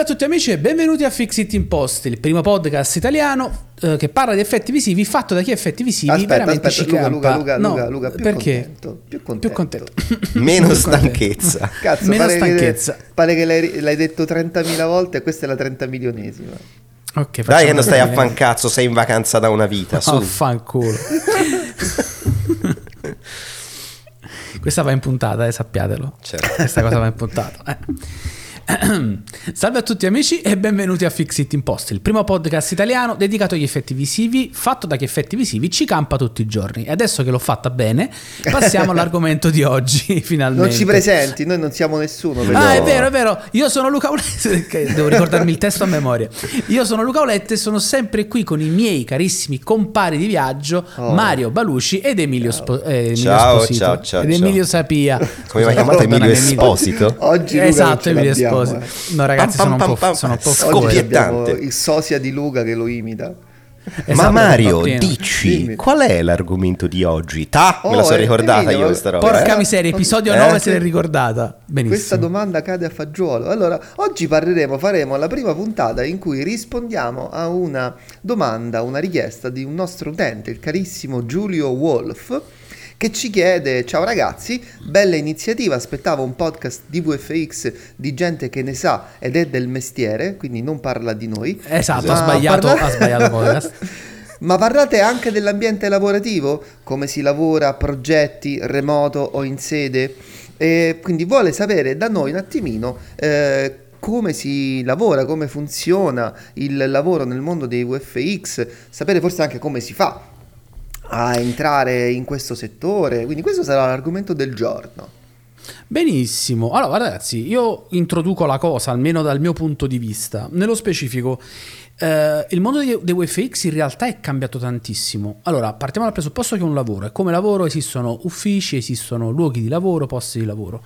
Salve a tutti amici e benvenuti a Fix It Impost, il primo podcast italiano eh, che parla di effetti visivi fatto da chi effetti visivi Aspetta, veramente aspetta, ci Luca, campa. Luca, Luca, No, Luca, Luca, più perché? contento, più contento. contento. Meno Più contento. stanchezza. Cazzo, Meno pare stanchezza. Che, pare che l'hai, l'hai detto 30.000 volte e questa è la 30 milionesima. Ok, Dai che non stai a bene. fancazzo, sei in vacanza da una vita, su. Oh, fanculo. Questa va in puntata, eh, sappiatelo. Certo. Questa cosa va in puntata. eh. Salve a tutti amici e benvenuti a Fix It Impost, il primo podcast italiano dedicato agli effetti visivi, fatto da chi effetti visivi ci campa tutti i giorni. E adesso che l'ho fatta bene, passiamo all'argomento di oggi, finalmente. Non ci presenti, noi non siamo nessuno. per Ah, è vero, è vero. Io sono Luca Olette. che Devo ricordarmi il testo a memoria. Io sono Luca Olette e sono sempre qui con i miei carissimi compari di viaggio, Oh. Mario Baluci ed Emilio, Spo- eh, Emilio Ciao, Esposito. ciao, ciao, Ed ciao. Emilio Sapia. Come mi ha chiamato Emilio Esposito? Oggi Luca non Esatto, ce Emilio Esposito. Eh. No, ragazzi, Pam, sono un pam, po', pam, sono un po'. Scoppiettante. abbiamo il sosia di Luca che lo imita. Esatto, Ma Mario, dici, Dimmi. qual è l'argomento di oggi? Ta, me la Oh, sono eh, ricordata io questa roba. Porca eh. miseria, episodio Eh? 9 se l'è ricordata. Benissimo. Questa domanda cade a fagiolo. Allora, oggi parleremo, faremo la prima puntata in cui rispondiamo a una domanda, una richiesta di un nostro utente, il carissimo Giulio Wolf, che ci chiede: Ciao ragazzi, bella iniziativa. Aspettavo un podcast di VFX di gente che ne sa ed è del mestiere, quindi non parla di noi. Esatto, ha sbagliato, parla- ha sbagliato podcast. Ma parlate anche dell'ambiente lavorativo, come si lavora progetti remoto o in sede, e quindi vuole sapere da noi un attimino eh, come si lavora, come funziona il lavoro nel mondo dei VFX, sapere forse anche come si fa a entrare in questo settore, quindi questo sarà l'argomento del giorno. Benissimo, allora ragazzi, io introduco la cosa, almeno dal mio punto di vista. Nello specifico, eh, il mondo dei, dei VFX in realtà è cambiato tantissimo. Allora, partiamo dal presupposto che è un lavoro e come lavoro esistono uffici, esistono luoghi di lavoro, posti di lavoro.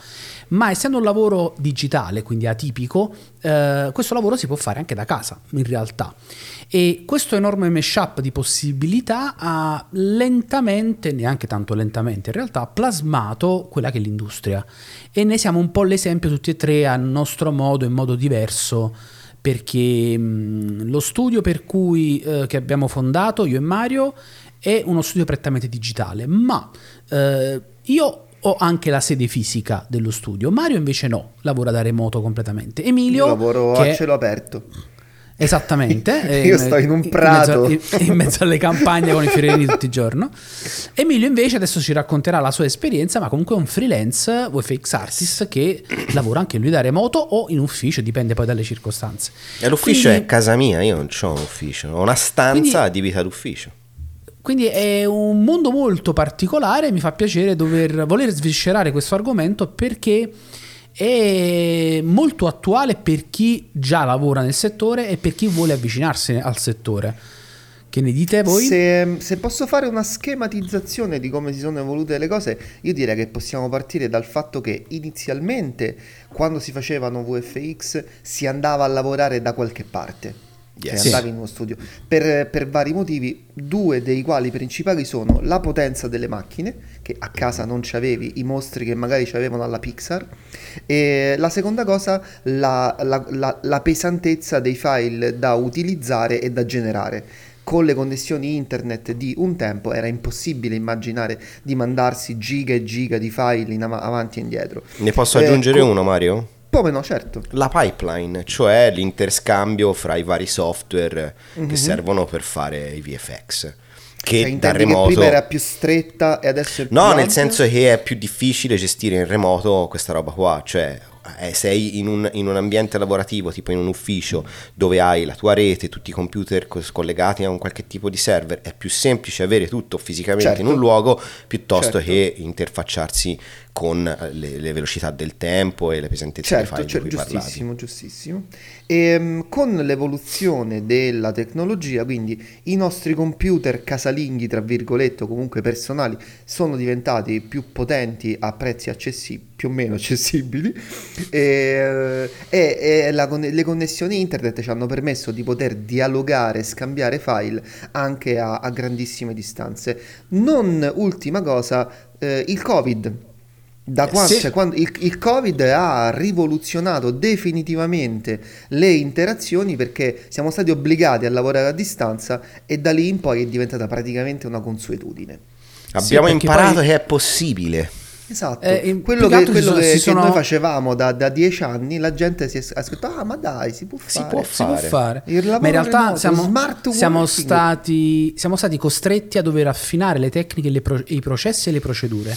Ma essendo un lavoro digitale, quindi atipico, eh, questo lavoro si può fare anche da casa, in realtà. E questo enorme mashup di possibilità ha lentamente, neanche tanto lentamente in realtà, plasmato quella che è l'industria. E ne siamo un po' l'esempio tutti e tre a nostro modo, in modo diverso, perché mh, lo studio per cui eh, che abbiamo fondato, io e Mario, è uno studio prettamente digitale, ma eh, io ho anche la sede fisica dello studio, Mario invece no, lavora da remoto completamente. Emilio... Io lavoro che a cielo aperto. Esattamente. eh, Io sto in un prato. mezzo, in, in mezzo alle campagne con i fiorini tutti i giorni. Emilio invece adesso ci racconterà la sua esperienza, ma comunque è un freelance VFX artist che lavora anche lui da remoto o in ufficio, dipende poi dalle circostanze. E l'ufficio Quindi- è casa mia, io non ho un ufficio, ho una stanza Quindi- adibita d'ufficio. Quindi è un mondo molto particolare, mi fa piacere dover voler sviscerare questo argomento perché è molto attuale per chi già lavora nel settore e per chi vuole avvicinarsi al settore. Che ne dite voi? Se, se posso fare una schematizzazione di come si sono evolute le cose, io direi che possiamo partire dal fatto che inizialmente, quando si facevano VFX, si andava a lavorare da qualche parte. Yes. andavi in uno studio per, per vari motivi, due dei quali principali sono la potenza delle macchine, che a casa non c'avevi, i mostri che magari c'avevano alla Pixar, e la seconda cosa, la, la- la- la pesantezza dei file da utilizzare e da generare. Con le connessioni internet di un tempo era impossibile immaginare di mandarsi giga e giga di file in av- avanti e indietro. Ne posso Eh, aggiungere co- uno, Mario? Come no, certo. La pipeline, cioè l'interscambio fra i vari software Mhm. che servono per fare i VFX. che Cioè, da remoto... che prima era più stretta e adesso è più No, nel ampia? senso che è più difficile gestire in remoto questa roba qua, cioè eh, sei in un, in un ambiente lavorativo, tipo in un ufficio, dove hai la tua rete, tutti i computer collegati a un qualche tipo di server, è più semplice avere tutto fisicamente in Certo. un luogo piuttosto Certo. che interfacciarsi con eh, le, le velocità del tempo e le pesantezze dei Certo, file cioè, di cui parlavi. giustissimo, giustissimo. E, con l'evoluzione della tecnologia, quindi i nostri computer casalinghi, tra virgolette, o comunque personali, sono diventati più potenti a prezzi accessibili, più o meno accessibili, e, e- e la le connessioni internet ci hanno permesso di poter dialogare, scambiare file anche a, a grandissime distanze. Non ultima cosa, eh, il Covid. Da Eh, qua- sì. cioè, quando il, il Covid ha rivoluzionato definitivamente le interazioni perché siamo stati obbligati a lavorare a distanza e da lì in poi è diventata praticamente una consuetudine. Abbiamo perché imparato poi- che è possibile. Esatto, Eh, quello che si quello sono- che- si che sono- noi facevamo da, da dieci anni, la gente si è scritto, ah ma dai, si può Si fare. può si può fare. fare. Il lavoro Ma in realtà remoto, siamo, smart siamo stati, siamo stati costretti a dover affinare le tecniche, le pro- i processi e le procedure.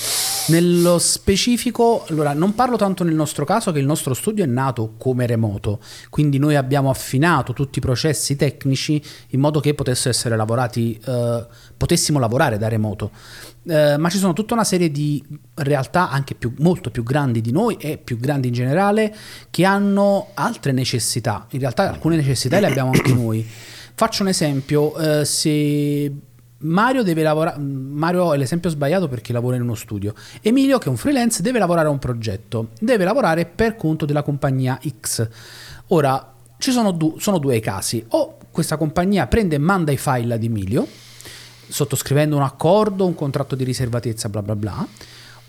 Nello specifico, allora non parlo tanto nel nostro caso che il nostro studio è nato come remoto, quindi noi abbiamo affinato tutti i processi tecnici in modo che potessero essere lavorati, eh, potessimo lavorare da remoto. Eh, ma ci sono tutta una serie di realtà anche più, molto più grandi di noi e più grandi in generale che hanno altre necessità. In realtà alcune necessità le abbiamo anche noi. Faccio un esempio, eh, se Mario deve lavorare, Mario è l'esempio sbagliato perché lavora in uno studio. Emilio, che è un freelance, deve lavorare a un progetto, deve lavorare per conto della compagnia X. Ora, ci sono, du- sono due casi. O questa compagnia prende e manda i file ad Emilio, sottoscrivendo un accordo, un contratto di riservatezza, bla bla bla.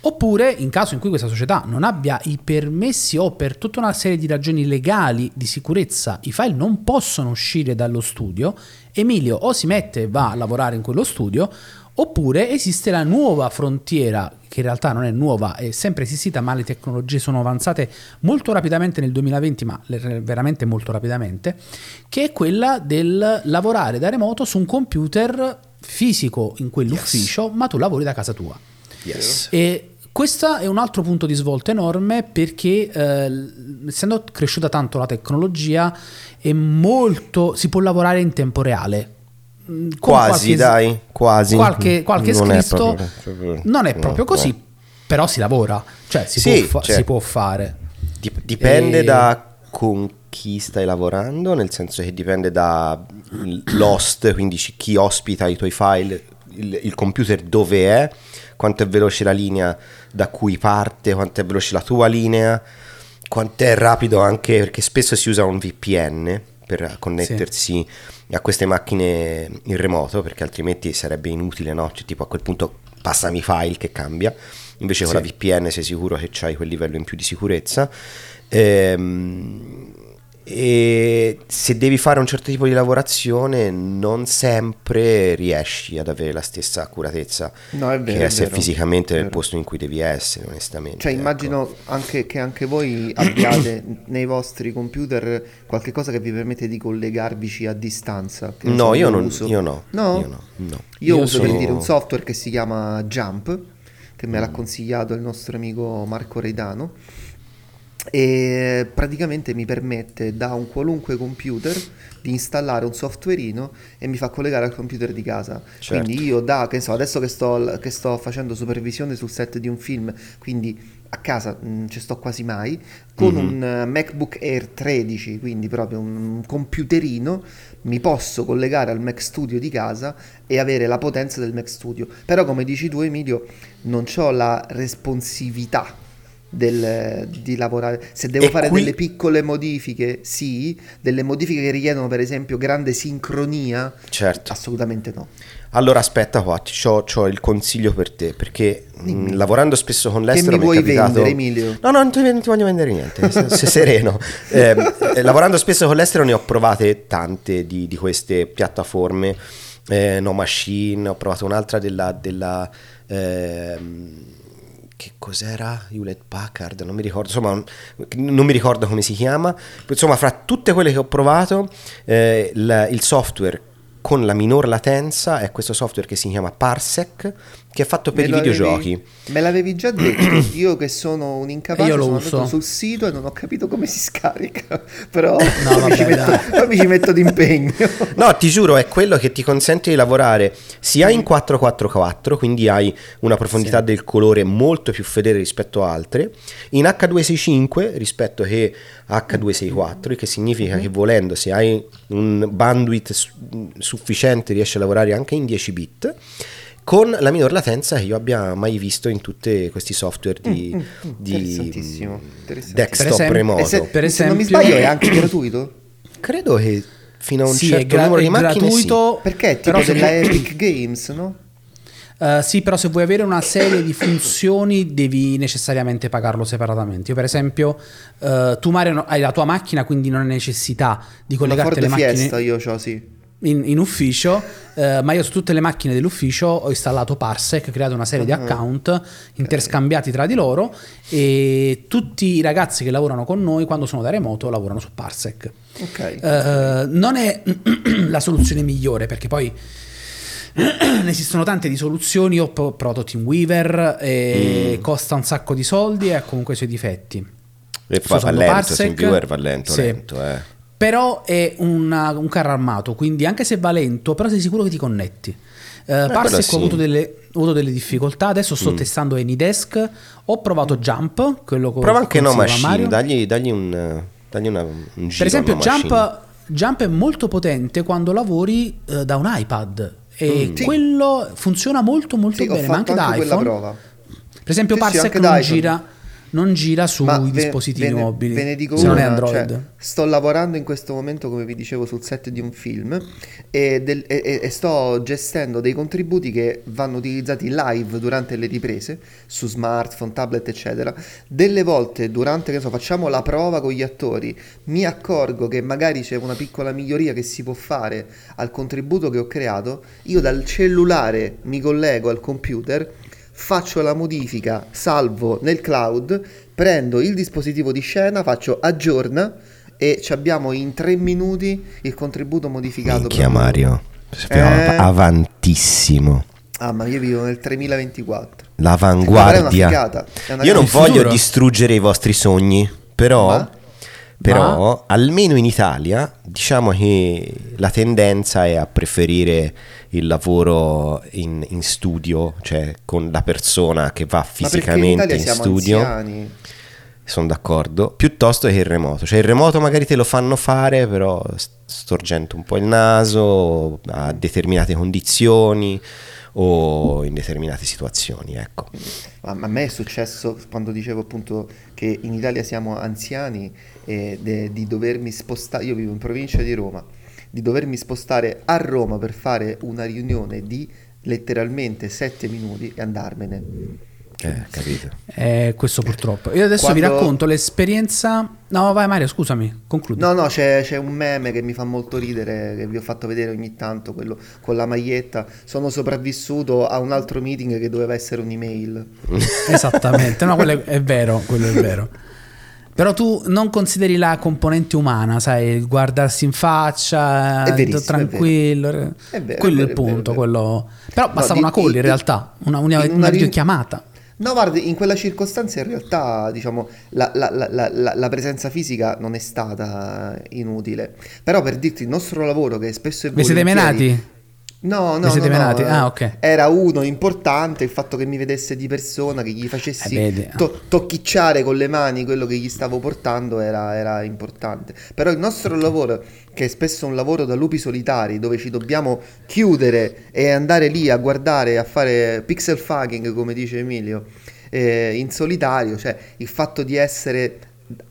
Oppure, in caso in cui questa società non abbia i permessi o per tutta una serie di ragioni legali di sicurezza i file non possono uscire dallo studio, Emilio o si mette e va a lavorare in quello studio, oppure esiste la nuova frontiera, che in realtà non è nuova, è sempre esistita, ma le tecnologie sono avanzate molto rapidamente nel 2020, ma veramente molto rapidamente, che è quella del lavorare da remoto su un computer fisico in quell'ufficio, ma tu lavori da casa tua. Yes. E questo è un altro punto di svolta enorme perché eh, essendo cresciuta tanto la tecnologia è molto si può lavorare in tempo reale. Mm, con Quasi, qualche- dai, quasi. Qualche, qualche Non è scritto proprio- proprio- non è no, proprio così, no. però si lavora, cioè si, Sì, può, fa- cioè- si può fare. Dip- dipende E- da con chi stai lavorando, nel senso che dipende da l'host, quindi chi ospita i tuoi file, il, il computer dove è, quanto è veloce la linea da cui parte, quanto è veloce la tua linea, quanto è rapido anche perché spesso si usa un VPN per connettersi a queste macchine in remoto perché altrimenti sarebbe inutile, no? Cioè, tipo a quel punto passami i file che cambia. Invece con Sì. la VPN sei sicuro che c'hai quel livello in più di sicurezza. Ehm, e se devi fare un certo tipo di lavorazione non sempre riesci ad avere la stessa accuratezza No, è vero, che è essere vero, fisicamente nel posto in cui devi essere onestamente Cioè, ecco. immagino anche che anche voi abbiate nei vostri computer qualche cosa che vi permette di collegarvici a distanza. no io non uso. io no No? io no, no. Io, Io uso per sono- dire un software che si chiama Jump, che me Mm. l'ha consigliato il nostro amico Marco Reidano. E praticamente mi permette da un qualunque computer di installare un softwareino e mi fa collegare al computer di casa. Certo. Quindi io da, che so, adesso che sto, che sto facendo supervisione sul set di un film, quindi a casa non ci sto quasi mai, con Mhm. un eh, MacBook Air 13, quindi proprio un computerino, mi posso collegare al Mac Studio di casa e avere la potenza del Mac Studio. Però come dici tu Emilio, non ho la responsività del- di lavorare. Se devo E fare qui- delle piccole modifiche, sì, delle modifiche che richiedono per esempio grande sincronia, certo assolutamente no. allora aspetta qua c'ho, c'ho il consiglio per te perché mh, Dimmi. lavorando spesso con Che l'estero mi è vuoi capitato- vendere, Emilio? no no non ti, non ti voglio vendere niente sei, sereno Eh, eh, lavorando spesso con l'estero ne ho provate tante di, di queste piattaforme eh, No Machine ho provato un'altra della, della ehm, che cos'era? Hewlett Packard non mi ricordo insomma non mi ricordo come si chiama. Insomma fra tutte quelle che ho provato eh, il, il software con la minor latenza è questo software che si chiama Parsec, che è fatto per Me i videogiochi. Me l'avevi già detto, io che sono un incapace Io lo sono uso. andato sul sito e non ho capito come si scarica, però No, poi mi, ci vabbè, metto, mi ci metto d'impegno. No, ti giuro, è quello che ti consente di lavorare sia in 444, quindi hai una profondità del colore molto più fedele rispetto a altre, in H265 rispetto che H264, il che significa che volendo, se hai un bandwidth su- sufficiente, riesci a lavorare anche in 10 bit. Con la minor latenza che io abbia mai visto in tutti questi software di, di Interessantissimo, interessantissimo. desktop Per esempio- remoto. E se, Per se non mi esempio- sbaglio è anche gratuito? Credo che fino a un Sì, certo gra- numero di macchine sì. gratuito. Perché è tipo però se della vuoi- Epic Games, no? Eh, sì, però se vuoi avere una serie di funzioni devi necessariamente pagarlo separatamente. Io, per esempio, eh, tu Mario hai la tua macchina, quindi non hai necessità di collegarti alle macchine Fiesta io ho, sì. In, in ufficio, eh, ma io su tutte le macchine dell'ufficio ho installato Parsec, creato una serie di Ah, account interscambiati tra di loro e tutti i ragazzi che lavorano con noi quando sono da remoto lavorano su Parsec. Ok. Eh, non è la soluzione migliore perché poi ne esistono tante di soluzioni. Io ho pro- provato TeamWeaver e Mm. costa un sacco di soldi e ha comunque i suoi difetti. E fa, va lento, Parsec. TeamViewer va lento, Sì. lento, eh. Però è una- un carro armato, quindi anche se va lento, però sei sicuro che ti connetti. Eh, Parsec quello ho, sì. Mm. avuto delle, ho avuto delle difficoltà, adesso sto testando Anydesk, ho provato Jump, quello che Prova anche No Machine, dagli, dagli un, eh, dagli una- un giro. Per esempio, No. Jump, Jump è molto potente quando lavori eh, da un iPad e Sì. quello funziona molto molto Sì, ho bene, ma anche da anche quella iPhone. prova. Per esempio, Sì, Parsec da non iPhone. gira, non gira sui ve- dispositivi ve mobili, Ve ne dico se non è una, Android. cioè, sto lavorando in questo momento, come vi dicevo, sul set di un film e, del- e- e- sto gestendo dei contributi che vanno utilizzati live durante le riprese su smartphone, tablet, eccetera. Delle volte, durante che so, facciamo la prova con gli attori, mi accorgo che magari c'è una piccola miglioria che si può fare al contributo che ho creato. Io dal cellulare mi collego al computer faccio la modifica, salvo nel cloud, prendo il dispositivo di scena, faccio aggiorna e ci abbiamo in tre minuti il contributo modificato. Minchia. Mario, sappiamo Eh. avantissimo. Ah, ma io vivo nel 2024. Però è L'avanguardia. una figata, è una Io non voglio distruggere i vostri sogni, però, Ma? Però almeno in Italia diciamo che la tendenza è a preferire il lavoro in, in studio, cioè con la persona che va Ma in fisicamente in siamo studio. anziani. Sono d'accordo, piuttosto che il remoto. Cioè il remoto magari te lo fanno fare, però st- storgendo un po' il naso a determinate condizioni o in determinate situazioni, ecco. Ma a me è successo quando dicevo appunto che in Italia siamo anziani e de- di dovermi spostare, io vivo in provincia di Roma, di dovermi spostare a Roma per fare una riunione di letteralmente sette minuti e andarmene. Eh, capito. Eh, questo purtroppo. Io adesso vi Quando- racconto l'esperienza. No, vai Mario, scusami, concludi. No, no, c'è, c'è un meme che mi fa molto ridere, che vi ho fatto vedere ogni tanto, quello con la maglietta. Sono sopravvissuto a un altro meeting che doveva essere un'email. Esattamente, no, quello è, è vero, quello è vero. Però tu non consideri la componente umana, sai, il guardarsi in faccia, È verissimo, è tranquillo. vero. È vero, quello è è il vero, è punto. vero, è vero. quello- Però No, bastava di- una call di- in realtà, una, una, una ri- videochiamata. No, guardi, in quella circostanza in realtà, diciamo, la, la- la- la- la- la presenza fisica non è stata inutile. Però per dirti, il nostro lavoro che spesso è Vi siete menati? No, no, no, no, eh, Ah, ok. Era uno importante il fatto che mi vedesse di persona, che gli facessi Eh, vedi. to- tocchicciare con le mani quello che gli stavo portando era, era importante. Però il nostro lavoro, che è spesso un lavoro da lupi solitari, dove ci dobbiamo chiudere e andare lì a guardare, a fare pixel fucking, come dice Emilio, eh, in solitario, cioè il fatto di essere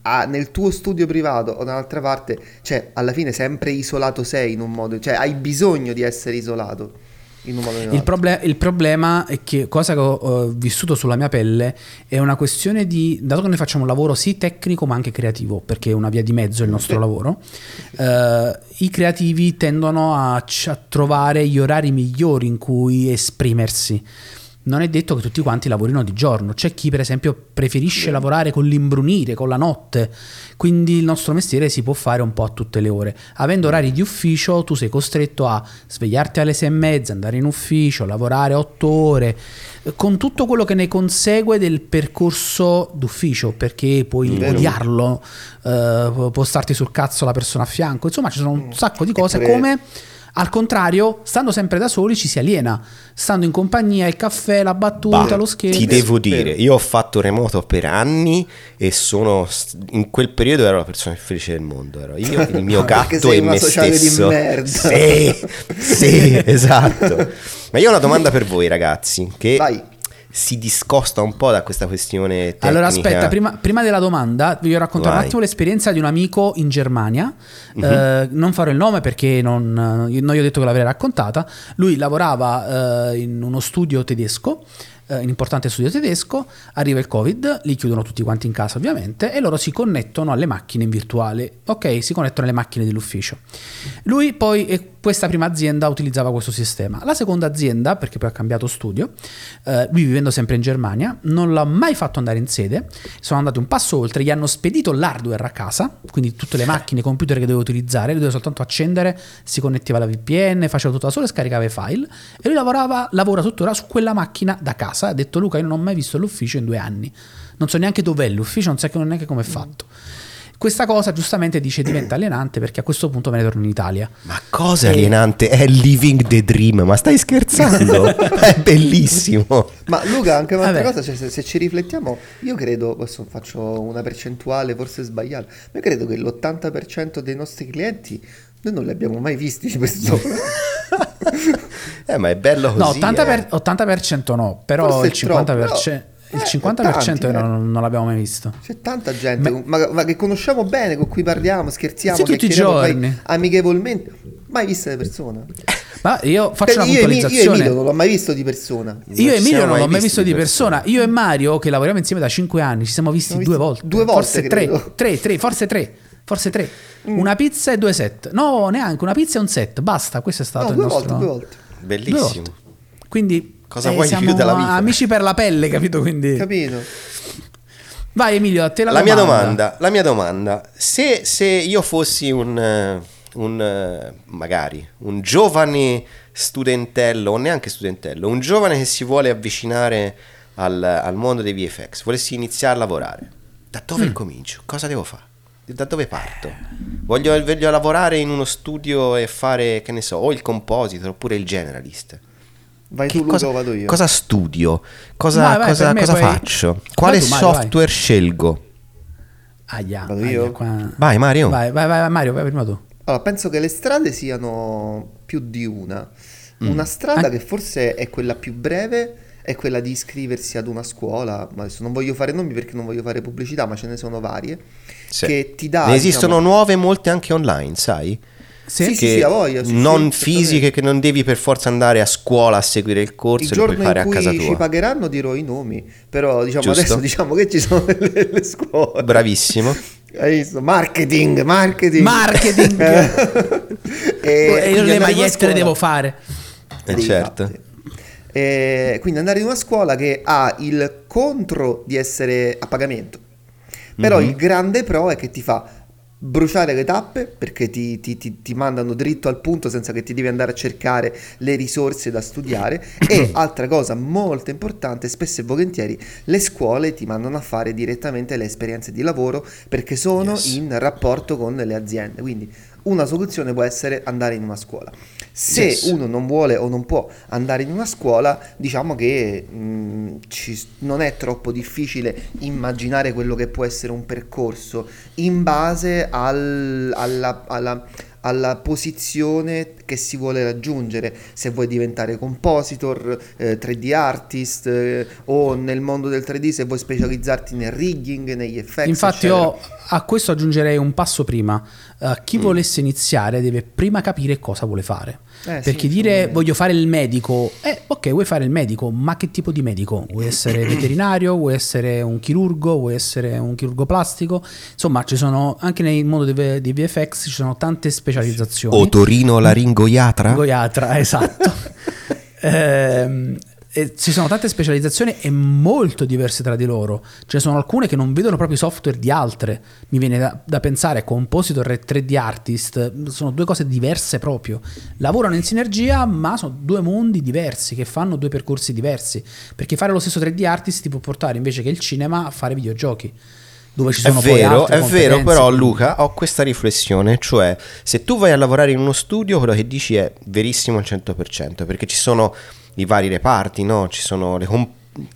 a- nel tuo studio privato o dall'altra parte, cioè alla fine sempre isolato sei in un modo, cioè hai bisogno di essere isolato in un modo Il, proble- il problema è che, cosa che ho, ho vissuto sulla mia pelle, è una questione di, dato che noi facciamo un lavoro sì tecnico ma anche creativo, perché è una via di mezzo il nostro lavoro, eh, i creativi tendono a, a trovare gli orari migliori in cui esprimersi. Non è detto che tutti quanti lavorino di giorno. C'è chi, per esempio, preferisce lavorare con l'imbrunire, con la notte. Quindi il nostro mestiere si può fare un po' a tutte le ore. Avendo orari di ufficio, tu sei costretto a svegliarti alle sei e mezza, andare in ufficio, lavorare otto ore, eh, con tutto quello che ne consegue del percorso d'ufficio, perché puoi Vero. odiarlo, eh, può- starti sul cazzo la persona a fianco. Insomma, ci sono un sacco di cose come. Al contrario, stando sempre da soli ci si aliena, stando in compagnia, il caffè, la battuta, Bah, lo scherzo. Ti devo dire, io ho fatto remoto per anni e sono in quel periodo ero la persona più felice del mondo. Ero io, il mio gatto sei e una me sociale di stesso. merda. Sì, sì, esatto. Ma io ho una domanda per voi, ragazzi, che Vai. Si discosta un po' da questa questione tecnica. Allora aspetta, prima, prima della domanda vi raccontare un Vai. attimo l'esperienza di un amico in Germania. Mhm. Eh, non farò il nome perché non, non gli ho detto che l'avrei raccontata. Lui lavorava eh, in uno studio tedesco, eh, un importante studio tedesco, arriva il Covid, li chiudono tutti quanti in casa ovviamente e loro si connettono alle macchine in virtuale. Ok, si connettono alle macchine dell'ufficio. Lui poi, e questa prima azienda utilizzava questo sistema. La seconda azienda, perché poi ha cambiato studio, eh, lui vivendo sempre in Germania, non l'ha mai fatto andare in sede, sono andati un passo oltre, gli hanno spedito l'hardware a casa, quindi tutte le macchine, i computer che doveva utilizzare, lui doveva soltanto accendere, si connetteva alla VPN, faceva tutto da solo e scaricava i file e lui lavorava, lavora tuttora su quella macchina da casa, ha detto Luca io non ho mai visto l'ufficio in due anni, non so neanche dov'è l'ufficio, non so neanche come è fatto. Questa cosa giustamente dice diventa alienante perché a questo punto me ne torno in Italia. Ma cosa alienante? È living the dream, ma stai scherzando? è bellissimo. Ma Luca, anche un'altra Vabbè. cosa, cioè, se, se ci riflettiamo, io credo, adesso faccio una percentuale forse sbagliata, ma io credo che l'80% dei nostri clienti noi non li abbiamo mai visti di persona. Eh, ma è bello No, così. 80%, eh. per- 80% no, però Forse il è troppo, 50%, però- il eh, 50% tanti, eh. non, non l'abbiamo mai visto. C'è tanta gente ma, ma che conosciamo bene, con cui parliamo, scherziamo, Sì, tutti i giorni. amichevolmente, mai viste le persone. Ma io faccio Per- una io, e Mi- io puntualizzazione. Emilio non l'ho mai visto di persona. Io e Emilio non l'ho mai visto di di persona. Io e Mario, che lavoriamo insieme da 5 anni, ci siamo visti Siamo due visti volte. due volte, forse tre, tre, tre, forse tre. Forse tre. Una pizza e due set. No, neanche una pizza e un set. Basta. Questo è stato No, il due nostro. volte, due volte. Due Bellissimo. volte. Quindi Cosa eh, vuoi più dalla vita? Amici per la pelle, capito? Quindi Capito? vai Emilio, a te la, La mia domanda, la mia domanda, se, se io fossi un, eh, un, eh, magari, un giovane studentello, o neanche studentello, un giovane che si vuole avvicinare al, al mondo dei VFX, volessi iniziare a lavorare, da dove Mm. comincio? Cosa devo fare? Da dove parto? Voglio, voglio lavorare in uno studio e fare, che ne so, o il compositor oppure il generalist. Vai Che tu cosa, o vado io? cosa studio? Cosa, Vai, vai, cosa- me cosa poi- faccio? Quale Vai tu, Mario, vai. software scelgo? Aia, Vado aia, io? qua- Vai Mario. Vai, vai, vai, Mario, vai prima tu. Allora, penso che le strade siano più di una. Una strada Ah. che forse è quella più breve è quella di iscriversi ad una scuola, ma adesso non voglio fare nomi perché non voglio fare pubblicità, ma ce ne sono varie, Sì. che ti dà... Ne esistono diciamo- nuove, molte anche online, sai? Sì? Sì, che sì, ha voglia, sì, non sì, fisiche, che non devi per forza andare a scuola a seguire il Il corso, le giorno puoi fare in a casa cui ci tua. pagheranno dirò i nomi, però diciamo Giusto. adesso diciamo che ci sono le, le scuole. Bravissimo. Hai visto? Marketing, marketing. Marketing. e, e io le magliette le devo fare. Eh, Sì, certo. infatti. Eh, quindi andare in una scuola che ha il contro di essere a pagamento, però Mhm. il grande pro è che ti fa bruciare le tappe perché ti, ti- ti- ti mandano dritto al punto senza che ti devi andare a cercare le risorse da studiare e altra cosa molto importante spesso e volentieri le scuole ti mandano a fare direttamente le esperienze di lavoro perché sono Yes. in rapporto con le aziende quindi una soluzione può essere andare in una scuola se Yes. uno non vuole o non può andare in una scuola, diciamo che mh, ci- non è troppo difficile immaginare quello che può essere un percorso in base al- alla, alla- alla posizione che si vuole raggiungere, se vuoi diventare compositor, eh, 3D artist eh, o nel mondo del 3D se vuoi specializzarti nel rigging, negli effetti. Infatti eccetera. io a questo aggiungerei un passo prima. Eh, Mm. chi volesse iniziare deve prima capire cosa vuole fare. Eh, sì, Perché dire assolutamente. voglio fare il medico, eh ok vuoi fare il medico, ma che tipo di medico? Vuoi essere veterinario, vuoi essere un chirurgo, vuoi essere un chirurgo plastico? Insomma ci sono, anche nel mondo dei, dei VFX ci sono tante specializzazioni. Otorino laringoiatra? Goiatra, esatto. Ehm, E ci sono tante specializzazioni e molto diverse tra di loro. Ce ne sono alcune che non vedono proprio i software di altre. Mi viene da, da pensare Compositor e 3D Artist, sono due cose diverse proprio. Lavorano in sinergia, ma sono due mondi diversi che fanno due percorsi diversi. Perché fare lo stesso 3D Artist ti può portare invece che il cinema a fare videogiochi. Dove ci È sono poi vero, è vero, però Luca ho questa riflessione, cioè se tu vai a lavorare in uno studio quello che dici è verissimo al 100%, perché ci sono i vari reparti, no? Ci sono le, com-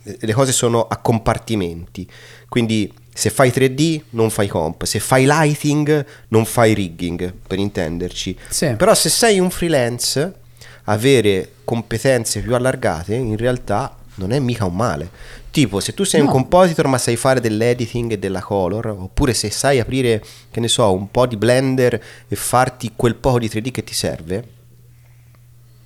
le cose sono a compartimenti, quindi se fai 3D non fai comp, se fai lighting non fai rigging, per intenderci. Sì. Però se sei un freelance, avere competenze più allargate in realtà non è mica un male. Tipo, se tu sei un No. compositor ma sai fare dell'editing e della color, oppure se sai aprire, che ne so, un po' di blender e farti quel poco di 3D che ti serve,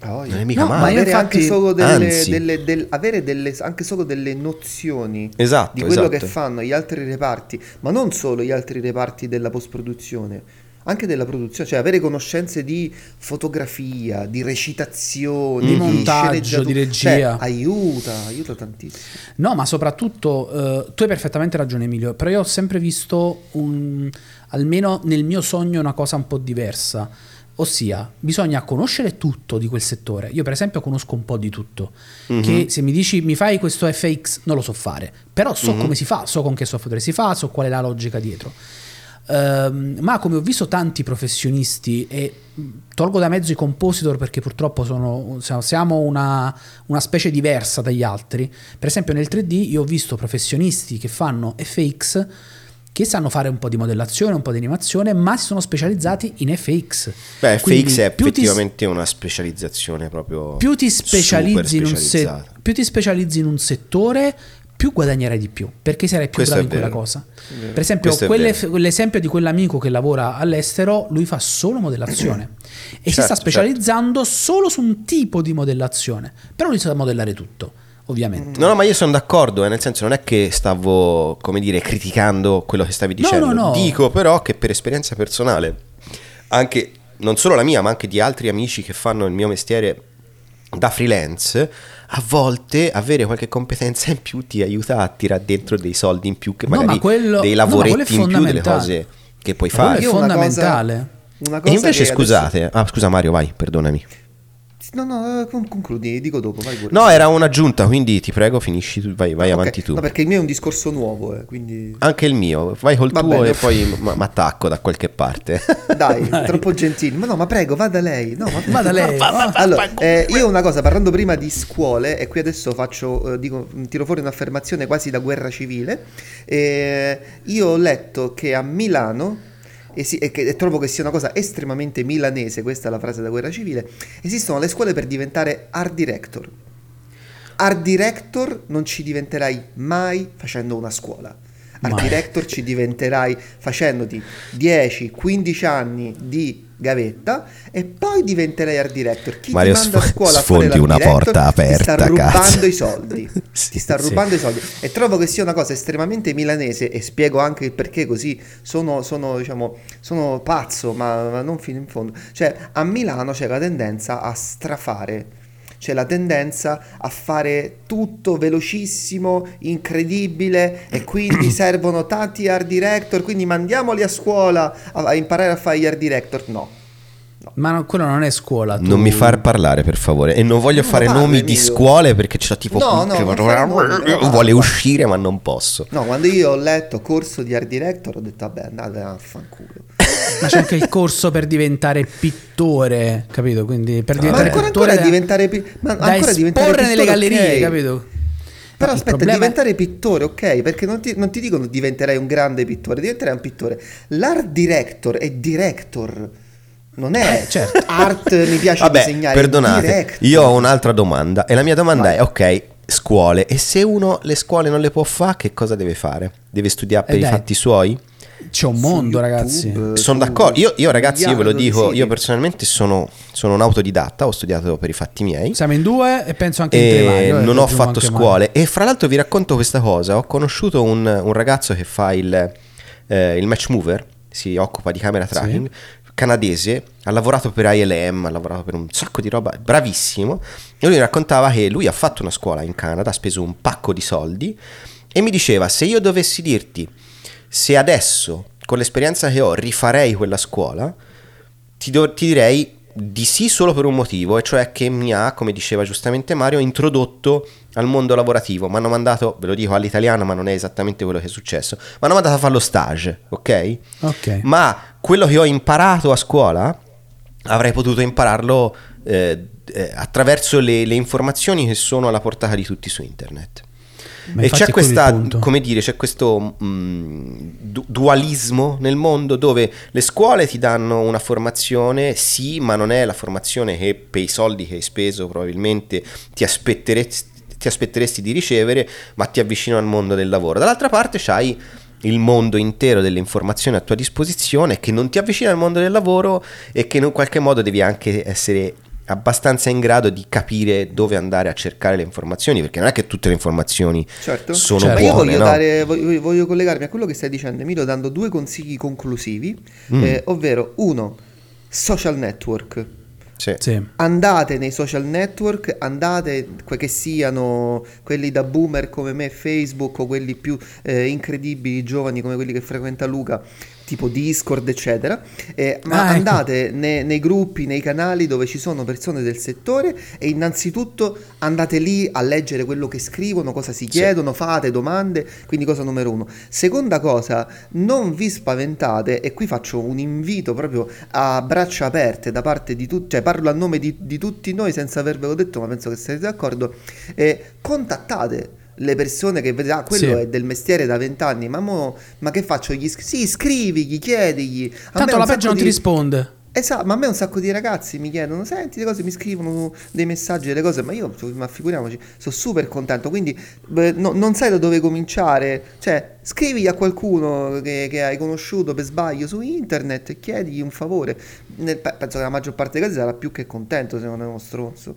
Non è mica No, ma male. io avere infatti- anche solo delle, delle- del- avere delle- anche solo delle nozioni Esatto, di quello che esatto. fanno gli altri reparti, ma non solo gli altri reparti della post-produzione, anche della produzione, cioè avere conoscenze di fotografia, di recitazione, Di montaggio, sceneggiatura, di regia. cioè, aiuta, aiuta tantissimo. No, ma soprattutto eh, tu hai perfettamente ragione, Emilio. Però io ho sempre visto un, almeno nel mio sogno una cosa un po' diversa. Ossia, bisogna conoscere tutto di quel settore. Io, per esempio, conosco un po' di tutto. Che se mi dici mi fai questo FX, non lo so fare. Però so come si fa, so con che software si fa, so qual è la logica dietro. Ehm, ma come ho visto tanti professionisti e tolgo da mezzo i compositor perché purtroppo sono, siamo- siamo una, una specie diversa dagli altri. Per esempio nel 3D io ho visto professionisti che fanno FX che sanno fare un po' di modellazione, un po' di animazione, ma si sono specializzati in FX. Beh, Quindi FX è più ti- effettivamente una specializzazione proprio più ti specializzi in un se- più ti specializzi in un settore più guadagnerai di più perché sarai più Questo bravo in quella vero. cosa. Per esempio quelle- quell'esempio di quell'amico che lavora all'estero lui fa solo modellazione e si Certo, sta specializzando solo su un tipo di modellazione però lui sa modellare tutto ovviamente No, no, ma io sono d'accordo, eh, nel senso non è che stavo, come dire, criticando quello che stavi dicendo. no, no. Dico però che per esperienza personale, anche non solo la mia, ma anche di altri amici che fanno il mio mestiere da freelance, a volte avere qualche competenza in più ti aiuta a tirare dentro dei soldi in più, che No, ma magari quello- dei no, ma quello è lavoretti in più, delle fondamentale. cose che puoi Quello fare. è Io una fondamentale. cosa- una E cosa invece che scusate, ah scusa Mario, vai, perdonami. No, no, eh, con- concludi, dico dopo, vai pure. No, era un'aggiunta, quindi ti prego, finisci tu, vai, vai Ok, avanti tu. No, perché il mio è un discorso nuovo, eh, quindi... Anche il mio, vai col Va tuo bene. e poi mi attacco da qualche parte. Dai, troppo gentile. Ma no, ma prego, vada lei. No, ma Vada lei. Allora, eh, io una cosa, parlando prima di scuole, e qui adesso faccio, eh, dico, tiro fuori un'affermazione quasi da guerra civile. eh, io ho letto che a Milano, e, si- e e trovo che sia una cosa estremamente milanese, questa è la frase da guerra civile, esistono le scuole per diventare art director. Art director non ci diventerai mai facendo una scuola. Art director ci diventerai facendoti 10-15 anni di gavetta e poi diventerai art director. Chi Mario, ti manda a scuola a fare sfondi una director porta ti sta aperta, rubando cazzo. i soldi. Sì, ti sta sì. rubando i soldi. E trovo che sia una cosa estremamente milanese e spiego anche il perché così sono, sono, diciamo, sono pazzo, ma, ma non fino in fondo. Cioè, a Milano c'è la tendenza a strafare. C'è la tendenza a fare tutto velocissimo, incredibile e quindi servono tanti art director, quindi mandiamoli a scuola a, a imparare a fare gli art director. No. Ma no, quello non è scuola tu- Non mi far parlare per favore e non voglio No, fare nomi di Emilio. scuole perché c'è tipo No, no, che no, vuole guarda. uscire ma non posso. No, quando io ho letto corso di art director ho detto vabbè andate a fanculo. ma c'è anche il corso per diventare pittore capito quindi per Ma diventare ancora, pittore ancora da- diventare, pi- ma ancora diventare esporre nelle pittore, gallerie ok. capito Però Il aspetta, problema è- diventare pittore, ok? Perché non ti, non ti dicono diventerai un grande pittore, diventerai un pittore. L'art director è director, non è certo. art, mi piace Vabbè, disegnare. perdonate, director. io ho un'altra domanda e la mia domanda Vai. è ok, scuole e se uno le scuole non le può fare che cosa deve fare? Deve studiare per Eh i dai. fatti suoi? c'è un mondo YouTube, ragazzi Sono d'accordo, io, io ragazzi, io ve lo dico, io personalmente sono, sono un autodidatta, ho studiato per i fatti miei. siamo in due e penso anche in tre e eh, non ho fatto scuole e fra l'altro vi racconto questa cosa ho conosciuto un, un ragazzo che fa il, eh, il match mover si occupa di camera tracking canadese, ha lavorato per ILM, ha lavorato per un sacco di roba, bravissimo. E lui raccontava che lui ha fatto una scuola in Canada, ha speso un pacco di soldi e mi diceva se io dovessi dirti se adesso con l'esperienza che ho rifarei quella scuola, ti, do- ti direi di sì solo per un motivo, e cioè che mi ha, come diceva giustamente Mario, introdotto al mondo lavorativo. Mi hanno mandato, ve lo dico all'italiano, ma non è esattamente quello che è successo. Mi hanno mandato a fare lo stage, ok? Ok. Ma quello che ho imparato a scuola avrei potuto impararlo eh, eh, attraverso le, le informazioni che sono alla portata di tutti su internet. E c'è questa, come dire, c'è questo mm, du- dualismo nel mondo dove le scuole ti danno una formazione, sì, ma non è la formazione che per i soldi che hai speso probabilmente ti aspetteresti, ti aspetteresti di ricevere, ma ti avvicina al mondo del lavoro. Dall'altra parte c'hai il mondo intero delle informazioni a tua disposizione che non ti avvicina al mondo del lavoro e che in un qualche modo devi anche essere abbastanza in grado di capire dove andare a cercare le informazioni perché non è che tutte le informazioni Certo. sono Certo. Ma io buone voglio, no? dare- voglio, voglio collegarmi a quello che stai dicendo, Emilio, dando due consigli conclusivi, Mm. eh, ovvero uno, social network. Sì. Sì. Andate nei social network, andate, que- che siano quelli da boomer come me, Facebook, o quelli più eh, incredibili, giovani come quelli che frequenta Luca, tipo Discord, eccetera. eh, ma Ah, ecco. andate ne- nei gruppi, nei canali dove ci sono persone del settore e innanzitutto andate lì a leggere quello che scrivono, cosa si chiedono, fate domande, quindi cosa numero uno. Seconda cosa, non vi spaventate, e qui faccio un invito proprio a braccia aperte da parte di tutti, cioè parlo a nome di, di tutti noi senza avervelo detto, ma penso che siete d'accordo, eh, contattate le persone che ah, quello Sì. è del mestiere da vent'anni, ma, mo, ma che faccio? Gli sc- sì, scrivigli, chiedigli. A Tanto la peggio non ti di- risponde. Esatto, ma a me un sacco di ragazzi mi chiedono, senti le cose, mi scrivono dei messaggi, delle cose, ma io, ma figuriamoci, sono super contento, quindi beh, no- non sai da dove cominciare, cioè scrivi a qualcuno che, che hai conosciuto per sbaglio su internet e chiedigli un favore, Nel- pe- penso che la maggior parte dei casi sarà più che contento se non è uno stronzo.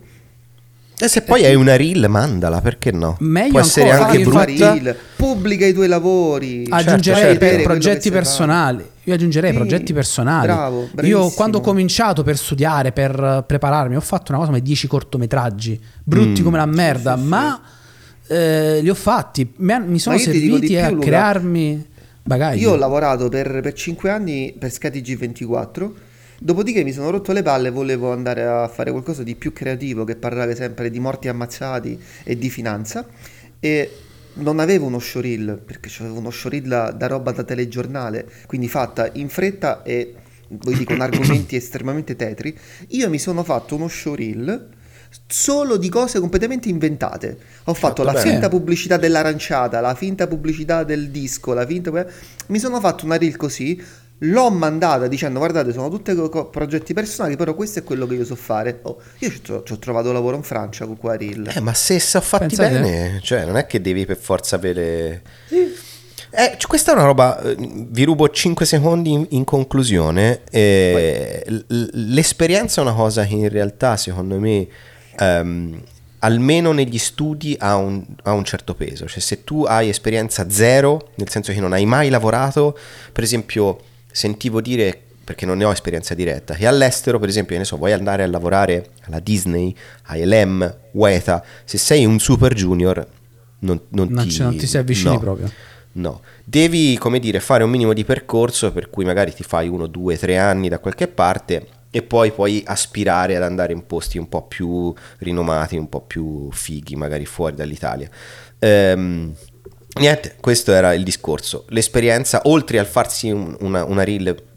E se poi hai una reel, mandala, perché no? Meglio Può essere ancora, anche brutta. reel, pubblica i tuoi lavori, Aggiungerei certo, quello progetti personali. Io aggiungerei Sì, progetti personali. bravo, Io quando ho cominciato per studiare, per eh, prepararmi, ho fatto una cosa come 10 cortometraggi, brutti Mm. come la merda, sì, sì. ma eh, li ho fatti. Mi, sono serviti più, a Luca. crearmi bagaglio. Io ho lavorato per, per 5 anni per Scati G24, dopodiché mi sono rotto le palle e volevo andare a fare qualcosa di più creativo che parlare sempre di morti ammazzati e di finanza e non avevo uno showreel perché avevo uno showreel da, da roba da telegiornale, quindi fatta in fretta e voi dico con argomenti estremamente tetri. Io mi sono fatto uno showreel solo di cose completamente inventate. Ho fatto la bene. finta pubblicità dell'aranciata, la finta pubblicità del disco, la finta... Mi sono fatto una reel così, l'ho mandata dicendo guardate sono tutti progetti personali, però questo è quello che io so fare. Oh, io ci ho, trovato lavoro in Francia con quella reel. Eh, ma se sono fatti Pensa te. bene, cioè non è che devi per forza avere... Eh, cioè, questa è una roba, eh, vi rubo 5 secondi in, in conclusione. eh, l'esperienza è una cosa che in realtà secondo me, ehm, almeno negli studi, ha un, ha un certo peso. Cioè se tu hai esperienza zero, nel senso che non hai mai lavorato, per esempio sentivo dire, perché non ne ho esperienza diretta, che all'estero, per esempio, ne so, vuoi andare a lavorare alla Disney, a LM, UETA, se sei un super junior non, non Non ti, non ti si avvicini no. proprio. No, devi, come dire, fare un minimo di percorso per cui magari ti fai uno, due, tre anni da qualche parte e poi puoi aspirare ad andare in posti un po' più rinomati, un po' più fighi, magari fuori dall'Italia. Ehm, niente, questo era il discorso. L'esperienza, oltre al farsi un- una, una reel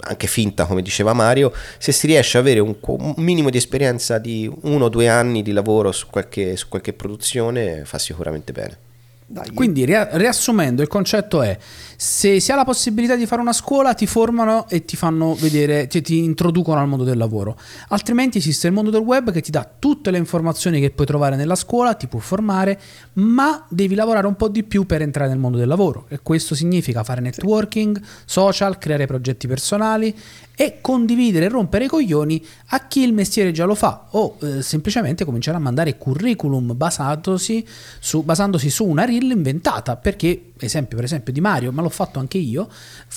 anche finta, come diceva Mario, se si riesce ad avere un, un minimo di esperienza di uno o due anni di lavoro su qualche, su qualche produzione, fa sicuramente bene. Dai, Quindi ria- riassumendo il concetto è se si ha la possibilità di fare una scuola ti formano e ti fanno vedere, ti, ti introducono al mondo del lavoro, altrimenti esiste il mondo del web che ti dà tutte le informazioni che puoi trovare nella scuola, ti può formare, ma devi lavorare un po' di più per entrare nel mondo del lavoro. E questo significa fare networking, social, creare progetti personali e condividere e rompere i coglioni a chi il mestiere già lo fa. O eh, semplicemente cominciare a mandare curriculum basatosi su, basandosi su una reel inventata perché esempio per esempio di Mario, ma l'ho fatto anche io,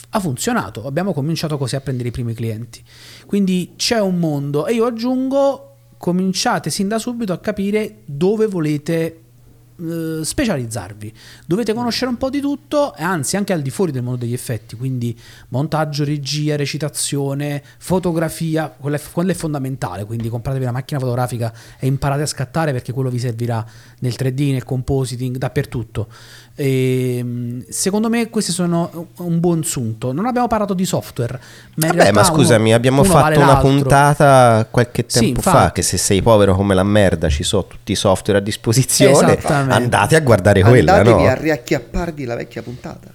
ha funzionato, abbiamo cominciato così a prendere i primi clienti. Quindi c'è un mondo e io aggiungo, cominciate sin da subito a capire dove volete eh, specializzarvi. Dovete conoscere un po' di tutto, anzi anche al di fuori del mondo degli effetti, quindi montaggio, regia, recitazione, fotografia, quello è, quello è fondamentale, quindi compratevi la macchina fotografica e imparate a scattare perché quello vi servirà nel 3D, nel compositing, dappertutto. E, mh, secondo me questi sono un buon sunto. Non abbiamo parlato di software, ma in Vabbè, ma scusami, uno- abbiamo uno fatto vale una l'altro. puntata qualche Sì, tempo fa infatti. che se sei povero come la merda ci sono tutti i software a disposizione, andate a guardare quella, Andatevi no? a riacchiapparvi la vecchia puntata.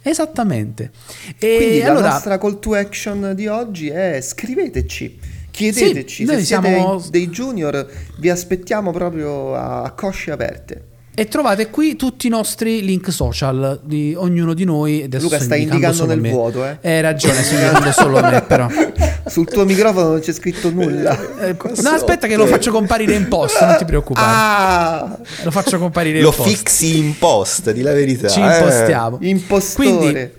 Esattamente. E Quindi la allora, nostra call to action di oggi è scriveteci, chiedeteci, Sì, noi se siete siamo- dei junior vi aspettiamo proprio a cosce aperte. E trovate qui tutti i nostri link social di ognuno di noi. Adesso Luca, stai indicando solo nel me. vuoto, eh. Hai ragione, sto indicando solo me, però. Sul tuo microfono non c'è scritto nulla. Eh, no, aspetta che lo faccio comparire in post, non ti preoccupare. Ah, Lo faccio comparire in Lo post. fixi in post, di la verità. Ci eh. impostiamo. impostore. Quindi,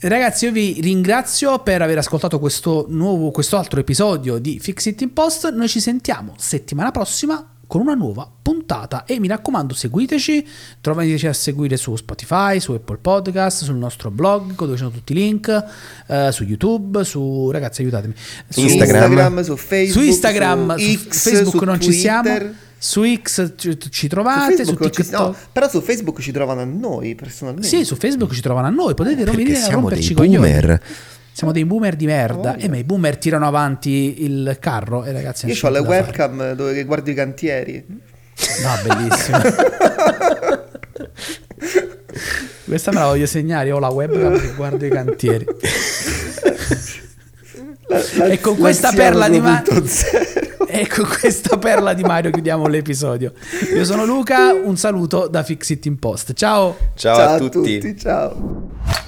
ragazzi, io vi ringrazio per aver ascoltato questo nuovo, questo altro episodio di Fix It in Post. Noi ci sentiamo settimana prossima con una nuova puntata e mi raccomando seguiteci, trovateci a seguire su Spotify, su Apple Podcast, sul nostro blog dove ci sono tutti i link, eh, su YouTube, su ragazzi aiutatemi, su Instagram. su Facebook, su Instagram, su su X, Facebook su non ci siamo, Twitter. su X ci, ci Su trovate, su, non ci- TikTok. no, però su Facebook ci trovano a noi personalmente. Sì, su Facebook ci trovano a noi, potete venire a romperci i coglioni. Siamo dei boomer di merda. voglia. E ma i boomer tirano avanti il carro e ragazzi Io ho le webcam dove guardo i cantieri. fare. No, bellissimo. Questa me la voglio segnare, ho la webcam che guardo i cantieri. E con questa perla di ma- 2.0. E con questa perla di Mario chiudiamo l'episodio. Io sono Luca, un saluto da Fix It in Post. Ciao! Ciao, Ciao a tutti. ciao. With the